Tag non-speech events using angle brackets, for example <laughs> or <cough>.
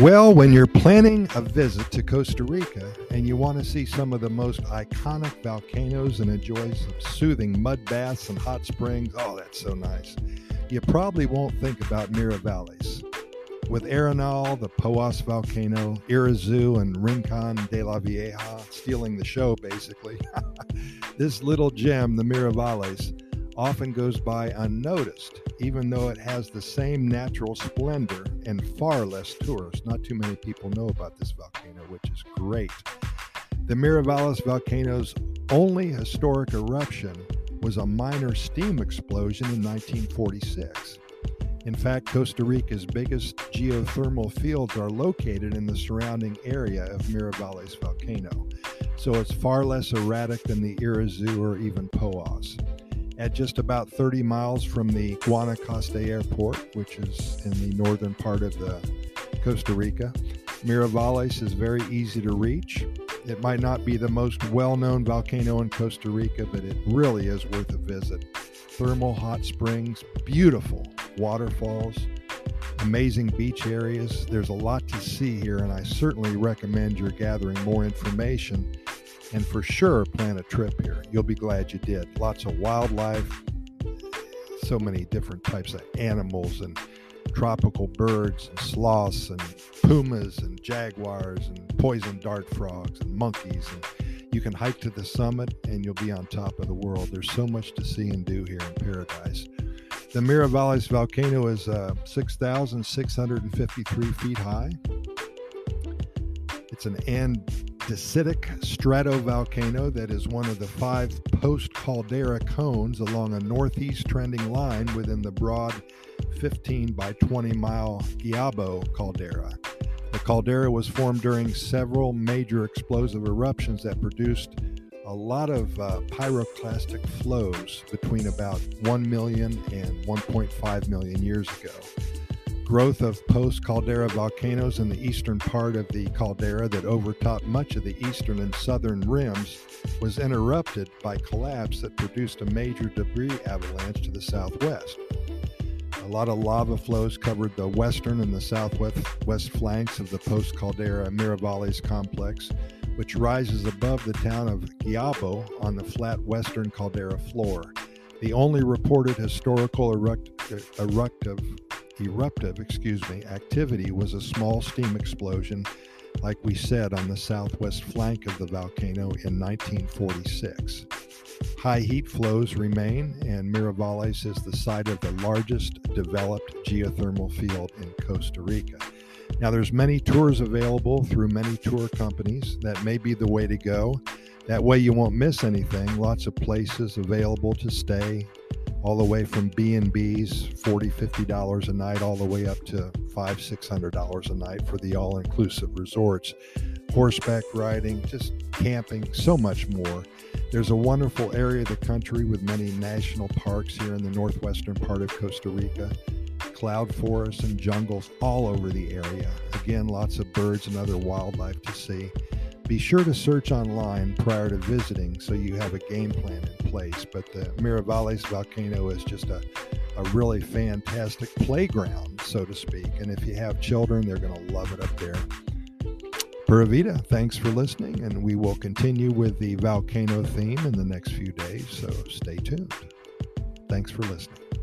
Well, when you're planning a visit to Costa Rica and you want to see some of the most iconic volcanoes and enjoy some soothing mud baths and hot springs, oh, that's so nice. You probably won't think about Miravalles. With Arenal, the Poas volcano, Irazu, and Rincon de la Vieja stealing the show, basically, <laughs> this little gem, the Miravalles, often goes by unnoticed, even though it has the same natural splendor and far less tourists. Not too many people know about this volcano, which is great. The Miravalles volcano's only historic eruption was a minor steam explosion in 1946. In fact, Costa Rica's biggest geothermal fields are located in the surrounding area of Miravalles volcano, so it's far less erratic than the Irazu or even Poas at just about 30 miles from the Guanacaste Airport, which is in the northern part of the Costa Rica. Miravalles is very easy to reach. It might not be the most well known volcano in Costa Rica, but it really is worth a visit. Thermal hot springs, beautiful waterfalls, amazing beach areas. There's a lot to see here, and I certainly recommend you're gathering more information and for sure plan a trip here. You'll be glad you did. Lots of wildlife, so many different types of animals and tropical birds and sloths and pumas and jaguars and poison dart frogs and monkeys and you can hike to the summit and you'll be on top of the world. There's so much to see and do here in paradise. The Miravalles volcano is uh, 6,653 feet high. It's an andesitic stratovolcano that is one of the five post caldera cones along a northeast trending line within the broad 15 by 20 mile Guayabo caldera. The caldera was formed during several major explosive eruptions that produced a lot of uh, pyroclastic flows between about 1 million and 1.5 million years ago growth of post caldera volcanoes in the eastern part of the caldera that overtopped much of the eastern and southern rims was interrupted by collapse that produced a major debris avalanche to the southwest. A lot of lava flows covered the western and the southwest west flanks of the post caldera Miravalles complex, which rises above the town of Guayabo on the flat western caldera floor. The only reported historical eruct- eruptive eruptive, excuse me, activity was a small steam explosion, like we said, on the southwest flank of the volcano in 1946. High heat flows remain, and Miravalles is the site of the largest developed geothermal field in Costa Rica. Now, there's many tours available through many tour companies. That may be the way to go. That way, you won't miss anything. Lots of places available to stay, all the way from b&b's 40 50 dollars a night all the way up to five six hundred dollars a night for the all-inclusive resorts. Horseback riding just camping so much more. There's a wonderful area of the country with many national parks here in the northwestern part of costa rica. Cloud forests and jungles all over the area. Again lots of birds and other wildlife to see be sure to search online prior to visiting so you have a game plan in place. But the Miravalles volcano is just a, a really fantastic playground, so to speak. And if you have children, they're going to love it up there. Pura thanks for listening, and we will continue with the volcano theme in the next few days, so stay tuned. Thanks for listening.